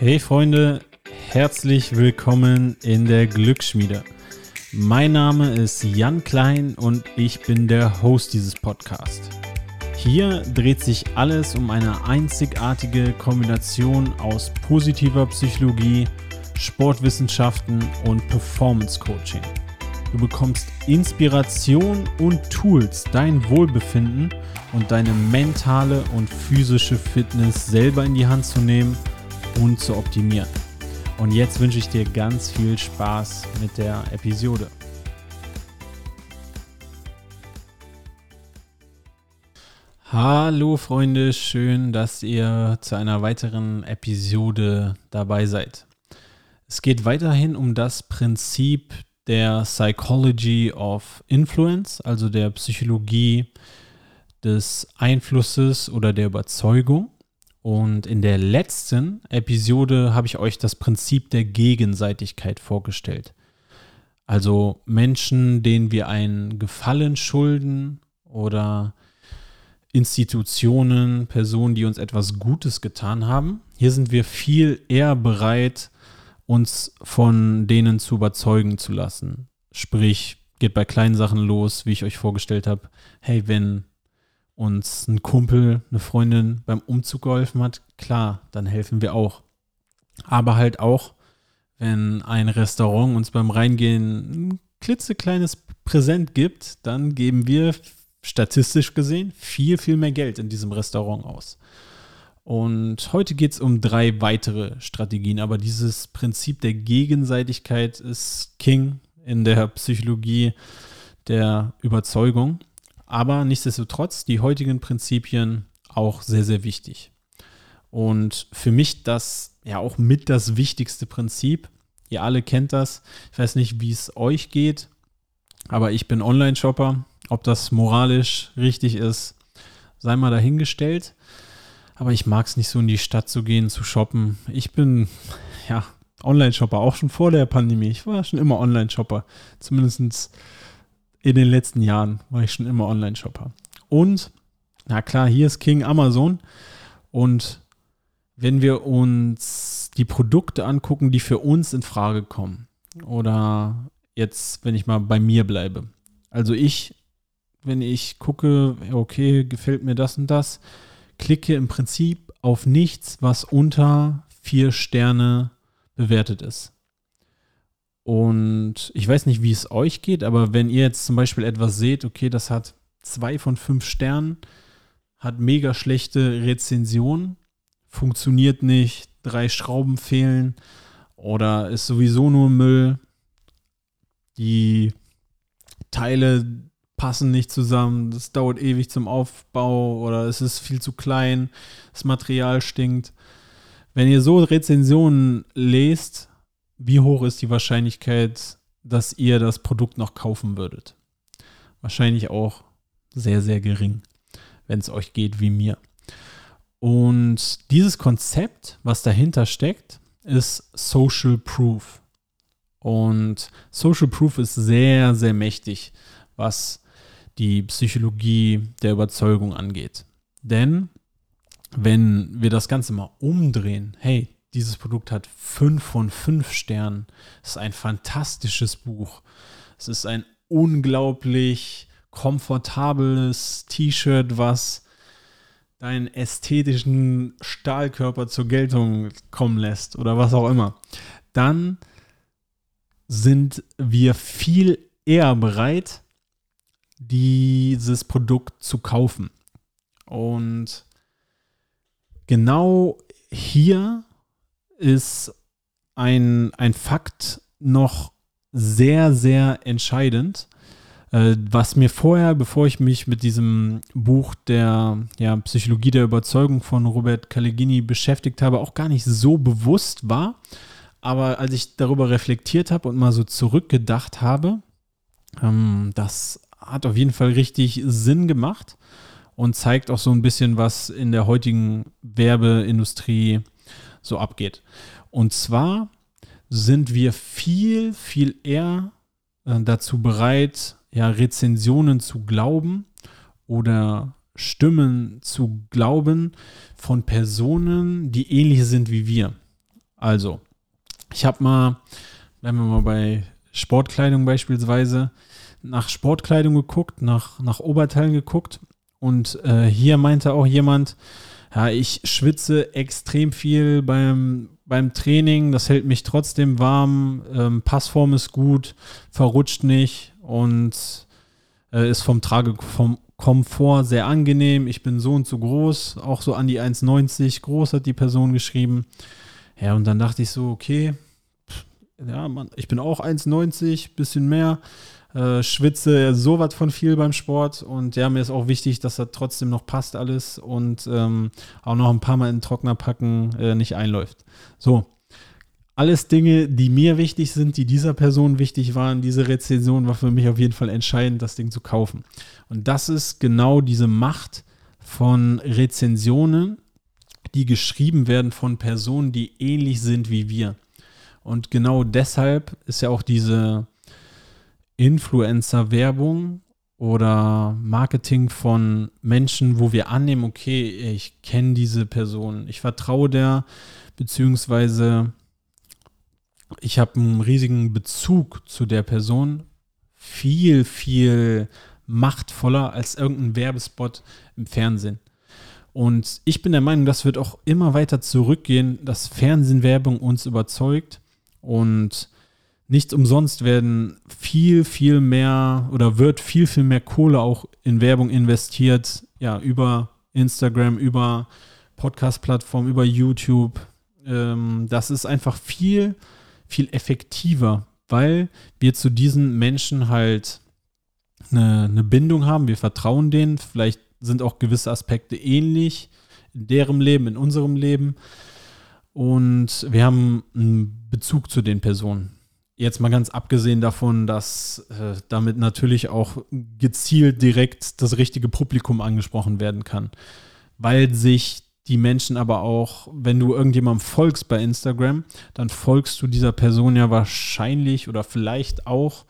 Hey Freunde, herzlich willkommen in der Glücksschmiede. Mein Name ist Jan Klein und ich bin der Host dieses Podcasts. Hier dreht sich alles um eine einzigartige Kombination aus positiver Psychologie, Sportwissenschaften und Performance Coaching. Du bekommst Inspiration und Tools, dein Wohlbefinden und deine mentale und physische Fitness selber in die Hand zu nehmen – und zu optimieren. Und jetzt wünsche ich dir ganz viel Spaß mit der Episode. Hallo Freunde, schön, dass ihr zu einer weiteren Episode dabei seid. Es geht weiterhin um das Prinzip der Psychology of Influence, also der Psychologie des Einflusses oder der Überzeugung. Und in der letzten Episode habe ich euch das Prinzip der Gegenseitigkeit vorgestellt. Also Menschen, denen wir einen Gefallen schulden oder Institutionen, Personen, die uns etwas Gutes getan haben. Hier sind wir viel eher bereit, uns von denen zu überzeugen zu lassen. Sprich, geht bei kleinen Sachen los, wie ich euch vorgestellt habe. Hey, wenn uns ein Kumpel, eine Freundin beim Umzug geholfen hat, klar, dann helfen wir auch. Aber halt auch, wenn ein Restaurant uns beim Reingehen ein klitzekleines Präsent gibt, dann geben wir statistisch gesehen viel, viel mehr Geld in diesem Restaurant aus. Und heute geht es um drei weitere Strategien, aber dieses Prinzip der Gegenseitigkeit ist King in der Psychologie der Überzeugung aber nichtsdestotrotz die heutigen Prinzipien auch sehr, sehr wichtig. Und für mich das ja auch mit das wichtigste Prinzip. Ihr alle kennt das. Ich weiß nicht, wie es euch geht, aber ich bin Online-Shopper. Ob das moralisch richtig ist, sei mal dahingestellt. Aber ich mag es nicht so in die Stadt zu gehen, zu shoppen. Ich bin ja Online-Shopper, auch schon vor der Pandemie. Ich war schon immer Online-Shopper. Zumindest in den letzten Jahren war ich schon immer Online-Shopper. Und, na klar, hier ist King Amazon. Und wenn wir uns die Produkte angucken, die für uns in Frage kommen, oder jetzt, wenn ich mal bei mir bleibe. Also ich, wenn ich gucke, okay, gefällt mir das und das, klicke im Prinzip auf nichts, was unter vier Sterne bewertet ist. Und ich weiß nicht, wie es euch geht, aber wenn ihr jetzt zum Beispiel etwas seht, okay, das hat zwei von fünf Sternen, hat mega schlechte Rezension, funktioniert nicht, drei Schrauben fehlen oder ist sowieso nur Müll, die Teile passen nicht zusammen, das dauert ewig zum Aufbau oder es ist viel zu klein, das Material stinkt. Wenn ihr so Rezensionen lest, wie hoch ist die Wahrscheinlichkeit, dass ihr das Produkt noch kaufen würdet? Wahrscheinlich auch sehr, sehr gering, wenn es euch geht wie mir. Und dieses Konzept, was dahinter steckt, ist Social Proof. Und Social Proof ist sehr, sehr mächtig, was die Psychologie der Überzeugung angeht. Denn wenn wir das Ganze mal umdrehen, hey, dieses Produkt hat fünf von fünf Sternen. Es ist ein fantastisches Buch. Es ist ein unglaublich komfortables T-Shirt, was deinen ästhetischen Stahlkörper zur Geltung kommen lässt oder was auch immer. Dann sind wir viel eher bereit, dieses Produkt zu kaufen. Und genau hier ist ein, ein Fakt noch sehr, sehr entscheidend, äh, was mir vorher, bevor ich mich mit diesem Buch der ja, Psychologie der Überzeugung von Robert Caligini beschäftigt habe, auch gar nicht so bewusst war. Aber als ich darüber reflektiert habe und mal so zurückgedacht habe, ähm, das hat auf jeden Fall richtig Sinn gemacht und zeigt auch so ein bisschen, was in der heutigen Werbeindustrie so abgeht. Und zwar sind wir viel, viel eher äh, dazu bereit, ja, Rezensionen zu glauben oder Stimmen zu glauben von Personen, die ähnlich sind wie wir. Also, ich habe mal, bleiben wir mal bei Sportkleidung beispielsweise, nach Sportkleidung geguckt, nach, nach Oberteilen geguckt. Und äh, hier meinte auch jemand, ja, ich schwitze extrem viel beim, beim Training, das hält mich trotzdem warm, ähm, Passform ist gut, verrutscht nicht und äh, ist vom Komfort sehr angenehm. Ich bin so und so groß, auch so an die 1,90 groß hat die Person geschrieben. Ja, und dann dachte ich so, okay, ja, Mann, ich bin auch 1,90, bisschen mehr, äh, schwitze so was von viel beim Sport und ja, mir ist auch wichtig, dass das trotzdem noch passt alles und ähm, auch noch ein paar Mal in den Trockner packen äh, nicht einläuft. So, alles Dinge, die mir wichtig sind, die dieser Person wichtig waren. Diese Rezension war für mich auf jeden Fall entscheidend, das Ding zu kaufen. Und das ist genau diese Macht von Rezensionen, die geschrieben werden von Personen, die ähnlich sind wie wir. Und genau deshalb ist ja auch diese Influencer-Werbung oder Marketing von Menschen, wo wir annehmen, okay, ich kenne diese Person, ich vertraue der, beziehungsweise ich habe einen riesigen Bezug zu der Person, viel, viel machtvoller als irgendein Werbespot im Fernsehen. Und ich bin der Meinung, das wird auch immer weiter zurückgehen, dass Fernsehwerbung uns überzeugt und nicht umsonst werden viel, viel mehr oder wird viel, viel mehr Kohle auch in Werbung investiert, ja, über Instagram, über Podcast-Plattformen, über YouTube. Ähm, das ist einfach viel, viel effektiver, weil wir zu diesen Menschen halt eine, eine Bindung haben, wir vertrauen denen, vielleicht sind auch gewisse Aspekte ähnlich in deren Leben, in unserem Leben und wir haben einen Bezug zu den Personen. Jetzt mal ganz abgesehen davon, dass äh, damit natürlich auch gezielt direkt das richtige Publikum angesprochen werden kann, weil sich die Menschen aber auch, wenn du irgendjemandem folgst bei Instagram, dann folgst du dieser Person ja wahrscheinlich oder vielleicht auch,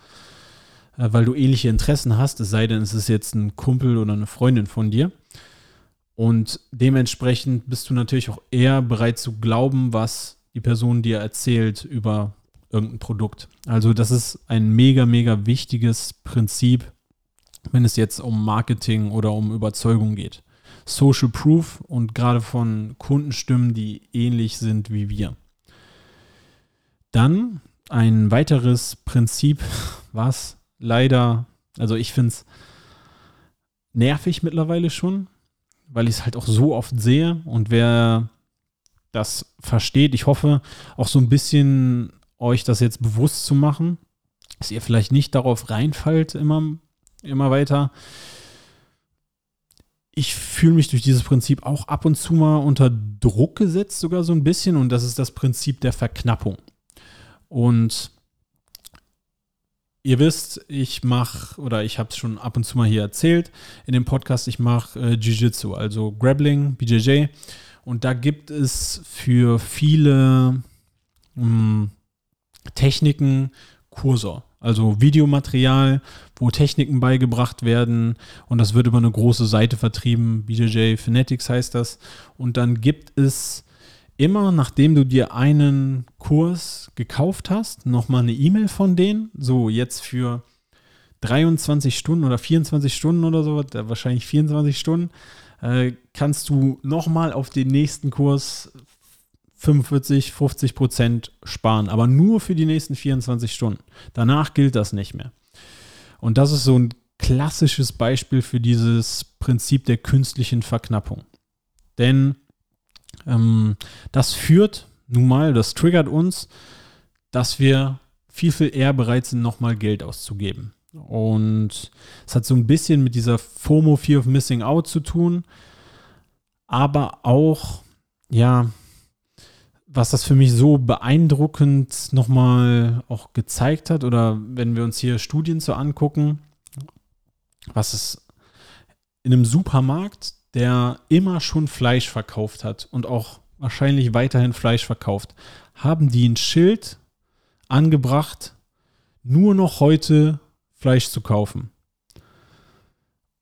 äh, weil du ähnliche Interessen hast, es sei denn, es ist jetzt ein Kumpel oder eine Freundin von dir. Und dementsprechend bist du natürlich auch eher bereit zu glauben, was die Person dir erzählt über irgendein Produkt. Also das ist ein mega, mega wichtiges Prinzip, wenn es jetzt um Marketing oder um Überzeugung geht. Social Proof und gerade von Kundenstimmen, die ähnlich sind wie wir. Dann ein weiteres Prinzip, was leider, also ich finde es nervig mittlerweile schon, weil ich es halt auch so oft sehe und wer das versteht, ich hoffe auch so ein bisschen euch das jetzt bewusst zu machen, dass ihr vielleicht nicht darauf reinfallt immer, immer weiter ich fühle mich durch dieses Prinzip auch ab und zu mal unter Druck gesetzt, sogar so ein bisschen. Und das ist das Prinzip der Verknappung. Und ihr wisst, ich mache, oder ich habe es schon ab und zu mal hier erzählt in dem Podcast, ich mache äh, Jiu-Jitsu, also Grappling, BJJ. Und da gibt es für viele mh, hm, Techniken Kurse. Also Videomaterial, wo Techniken beigebracht werden und das wird über eine große Seite vertrieben. BJJ Fanatics heißt das. Und dann gibt es immer, nachdem du dir einen Kurs gekauft hast, nochmal eine E-Mail von denen. So, jetzt für 23 Stunden oder 24 Stunden oder so, wahrscheinlich 24 Stunden, äh, kannst du nochmal auf den nächsten Kurs 45, 50 Prozent sparen, aber nur für die nächsten 24 Stunden. Danach gilt das nicht mehr. Und das ist so ein klassisches Beispiel für dieses Prinzip der künstlichen Verknappung. Denn ähm, das führt nun mal, das triggert uns, dass wir viel, viel eher bereit sind, nochmal Geld auszugeben. Und es hat so ein bisschen mit dieser FOMO, Fear of Missing Out zu tun, aber auch, ja, was das für mich so beeindruckend nochmal auch gezeigt hat, oder wenn wir uns hier Studien so angucken, was es in einem Supermarkt, der immer schon Fleisch verkauft hat und auch wahrscheinlich weiterhin Fleisch verkauft, haben die ein Schild angebracht, nur noch heute Fleisch zu kaufen.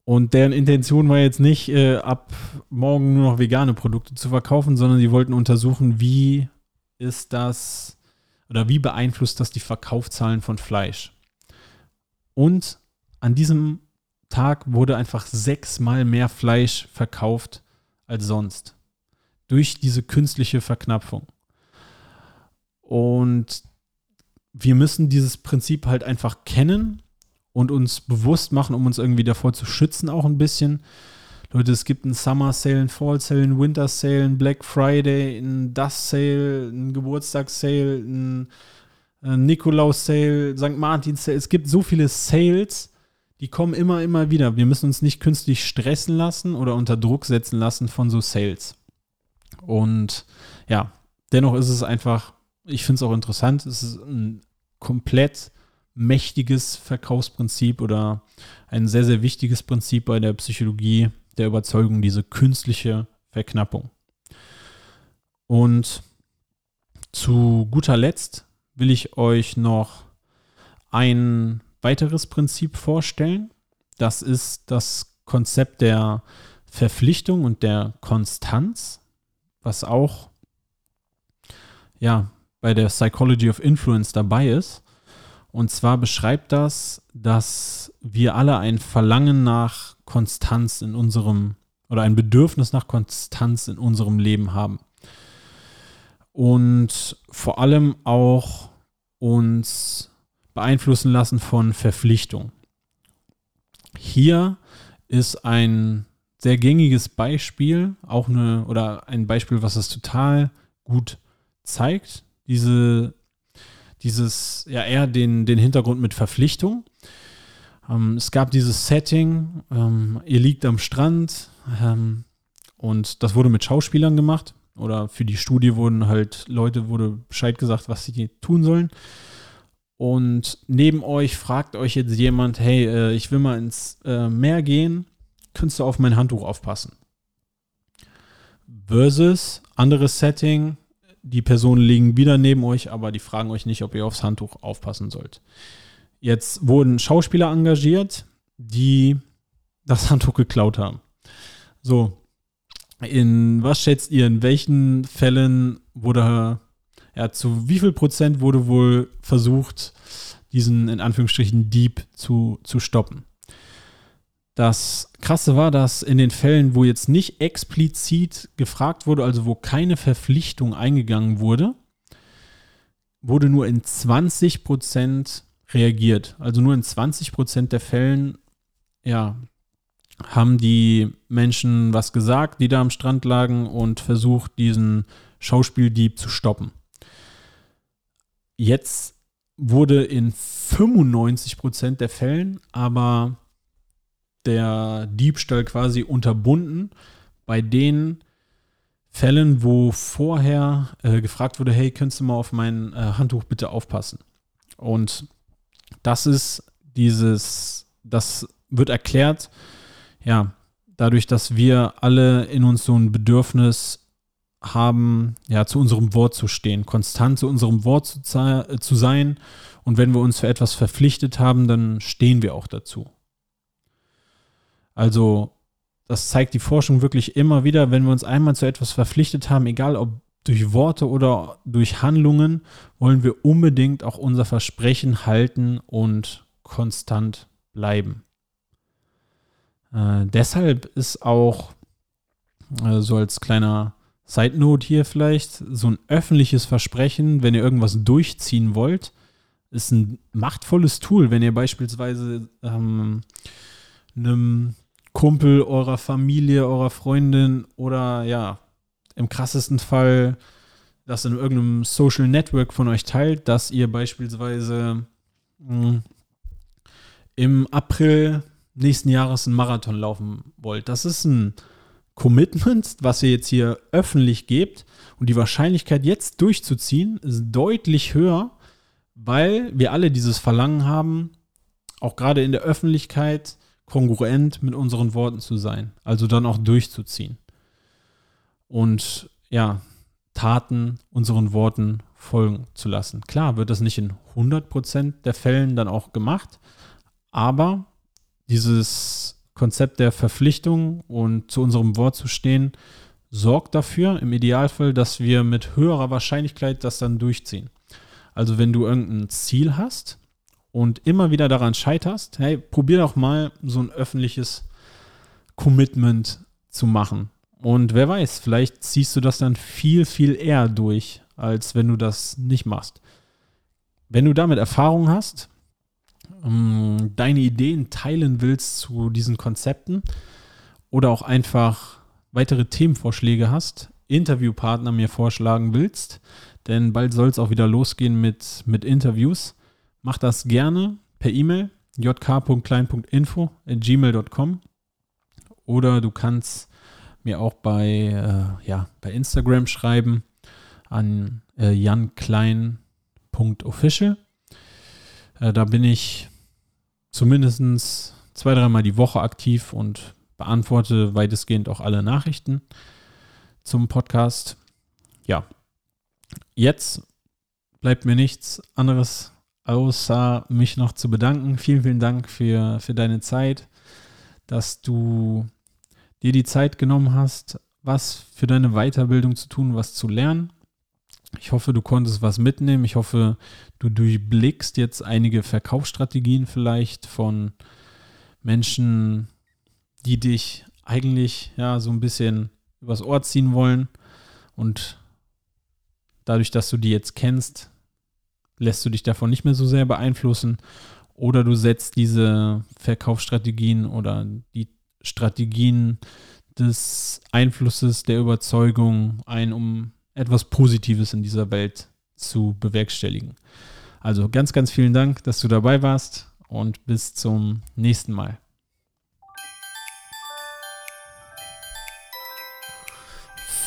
Und deren Intention war jetzt nicht, äh, ab morgen nur noch vegane Produkte zu verkaufen, sondern sie wollten untersuchen, wie ist das, oder wie beeinflusst das die Verkaufszahlen von Fleisch? Und an diesem Tag wurde einfach sechsmal mehr Fleisch verkauft als sonst. Durch diese künstliche Verknappung. Und wir müssen dieses Prinzip halt einfach kennen und uns bewusst machen, um uns irgendwie davor zu schützen, auch ein bisschen. Leute, es gibt einen Summer Sale, einen Fall Sale, einen Winter Sale, einen Black Friday, einen Dust Sale, einen Geburtstagssale, einen Nikolaus Sale, St. Martin Sale. Es gibt so viele Sales, die kommen immer, immer wieder. Wir müssen uns nicht künstlich stressen lassen oder unter Druck setzen lassen von so Sales. Und ja, dennoch ist es einfach, ich finde es auch interessant, es ist ein komplett mächtiges Verkaufsprinzip oder ein sehr, sehr wichtiges Prinzip bei der Psychologie der Überzeugung, diese künstliche Verknappung. Und zu guter Letzt will ich euch noch ein weiteres Prinzip vorstellen. Das ist das Konzept der Verpflichtung und der Konstanz, was auch ja, bei der Psychology of Influence dabei ist. Und zwar beschreibt das, dass wir alle ein Verlangen nach Konstanz in unserem oder ein Bedürfnis nach Konstanz in unserem Leben haben. Und vor allem auch uns beeinflussen lassen von Verpflichtung. Hier ist ein sehr gängiges Beispiel, auch eine, oder ein Beispiel, was es total gut zeigt, diese dieses, ja, eher den, den Hintergrund mit Verpflichtung. Ähm, es gab dieses Setting, ähm, ihr liegt am Strand ähm, und das wurde mit Schauspielern gemacht oder für die Studie wurden halt Leute, wurde Bescheid gesagt, was sie tun sollen. Und neben euch fragt euch jetzt jemand, hey, äh, ich will mal ins äh, Meer gehen, könntest du auf mein Handtuch aufpassen? Versus anderes Setting, die Personen liegen wieder neben euch, aber die fragen euch nicht, ob ihr aufs Handtuch aufpassen sollt. Jetzt wurden Schauspieler engagiert, die das Handtuch geklaut haben. So, in was schätzt ihr, in welchen Fällen wurde, ja, zu wie viel Prozent wurde wohl versucht, diesen in Anführungsstrichen Dieb zu, zu stoppen? Das Krasse war, dass in den Fällen, wo jetzt nicht explizit gefragt wurde, also wo keine Verpflichtung eingegangen wurde, wurde nur in 20 Prozent reagiert. Also nur in 20 Prozent der Fällen, ja, haben die Menschen was gesagt, die da am Strand lagen und versucht, diesen Schauspieldieb zu stoppen. Jetzt wurde in 95 Prozent der Fällen aber der Diebstahl quasi unterbunden bei den Fällen, wo vorher äh, gefragt wurde, hey, könntest du mal auf mein äh, Handtuch bitte aufpassen? Und das ist dieses, das wird erklärt, ja, dadurch, dass wir alle in uns so ein Bedürfnis haben, ja, zu unserem Wort zu stehen, konstant zu unserem Wort zu, zu sein. Und wenn wir uns für etwas verpflichtet haben, dann stehen wir auch dazu. Also das zeigt die Forschung wirklich immer wieder, wenn wir uns einmal zu etwas verpflichtet haben, egal ob durch Worte oder durch Handlungen, wollen wir unbedingt auch unser Versprechen halten und konstant bleiben. Äh, deshalb ist auch, äh, so als kleiner Side Note hier vielleicht, so ein öffentliches Versprechen, wenn ihr irgendwas durchziehen wollt, ist ein machtvolles Tool, wenn ihr beispielsweise ähm, einem Kumpel eurer Familie, eurer Freundin oder ja, im krassesten Fall das in irgendeinem Social Network von euch teilt, dass ihr beispielsweise mh, hm, im April nächsten Jahres einen Marathon laufen wollt. Das ist ein Commitment, was ihr jetzt hier öffentlich gebt. Und die Wahrscheinlichkeit, jetzt durchzuziehen, ist deutlich höher, weil wir alle dieses Verlangen haben, auch gerade in der Öffentlichkeit kongruent mit unseren Worten zu sein, also dann auch durchzuziehen. Und ja, Taten unseren Worten folgen zu lassen. Klar wird das nicht in 100% der Fällen dann auch gemacht, aber dieses Konzept der Verpflichtung und zu unserem Wort zu stehen, sorgt dafür im Idealfall, dass wir mit höherer Wahrscheinlichkeit das dann durchziehen. Also wenn du irgendein Ziel hast und immer wieder daran scheiterst, hey, probier doch mal so ein öffentliches Commitment zu machen. Und wer weiß, vielleicht ziehst du das dann viel, viel eher durch, als wenn du das nicht machst. Wenn du damit Erfahrung hast, ähm, deine Ideen teilen willst zu diesen Konzepten oder auch einfach weitere Themenvorschläge hast, Interviewpartner mir vorschlagen willst, denn bald soll es auch wieder losgehen mit, mit Interviews. Mach das gerne per E-Mail jk.klein.info at gmail.com oder du kannst mir auch bei, äh, ja, bei Instagram schreiben an äh, janklein.official. Äh, da bin ich zumindest zwei, dreimal die Woche aktiv und beantworte weitestgehend auch alle Nachrichten zum Podcast. Ja, jetzt bleibt mir nichts anderes, außer mich noch zu bedanken. Vielen, vielen Dank für, für deine Zeit, dass du dir die Zeit genommen hast, was für deine Weiterbildung zu tun, was zu lernen. Ich hoffe, du konntest was mitnehmen. Ich hoffe, du durchblickst jetzt einige Verkaufsstrategien vielleicht von Menschen, die dich eigentlich ja so ein bisschen übers Ohr ziehen wollen und dadurch, dass du die jetzt kennst, lässt du dich davon nicht mehr so sehr beeinflussen oder du setzt diese Verkaufsstrategien oder die Strategien des Einflusses der Überzeugung ein, um etwas Positives in dieser Welt zu bewerkstelligen. Also ganz, ganz vielen Dank, dass du dabei warst und bis zum nächsten Mal.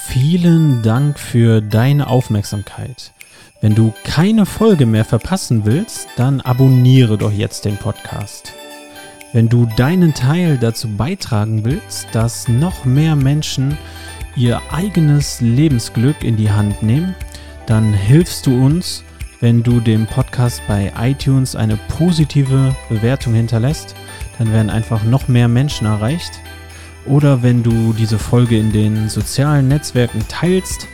Vielen Dank für deine Aufmerksamkeit. Wenn du keine Folge mehr verpassen willst, dann abonniere doch jetzt den Podcast. Wenn du deinen Teil dazu beitragen willst, dass noch mehr Menschen ihr eigenes Lebensglück in die Hand nehmen, dann hilfst du uns, wenn du dem Podcast bei iTunes eine positive Bewertung hinterlässt. Dann werden einfach noch mehr Menschen erreicht. Oder wenn du diese Folge in den sozialen Netzwerken teilst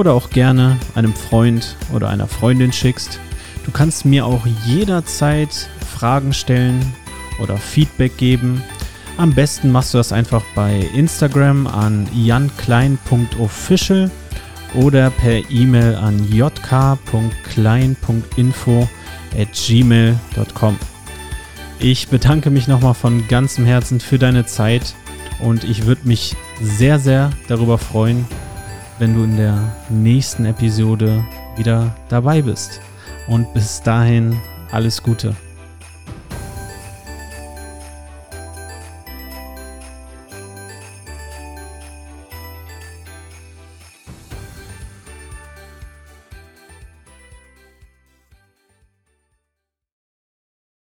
oder auch gerne einem Freund oder einer Freundin schickst. Du kannst mir auch jederzeit Fragen stellen oder Feedback geben. Am besten machst du das einfach bei Instagram an janklein.official oder per E-Mail an jk.klein.info at gmail.com. Ich bedanke mich nochmal von ganzem Herzen für deine Zeit und ich würde mich sehr, sehr darüber freuen, wenn du in der nächsten Episode wieder dabei bist. Und bis dahin alles Gute.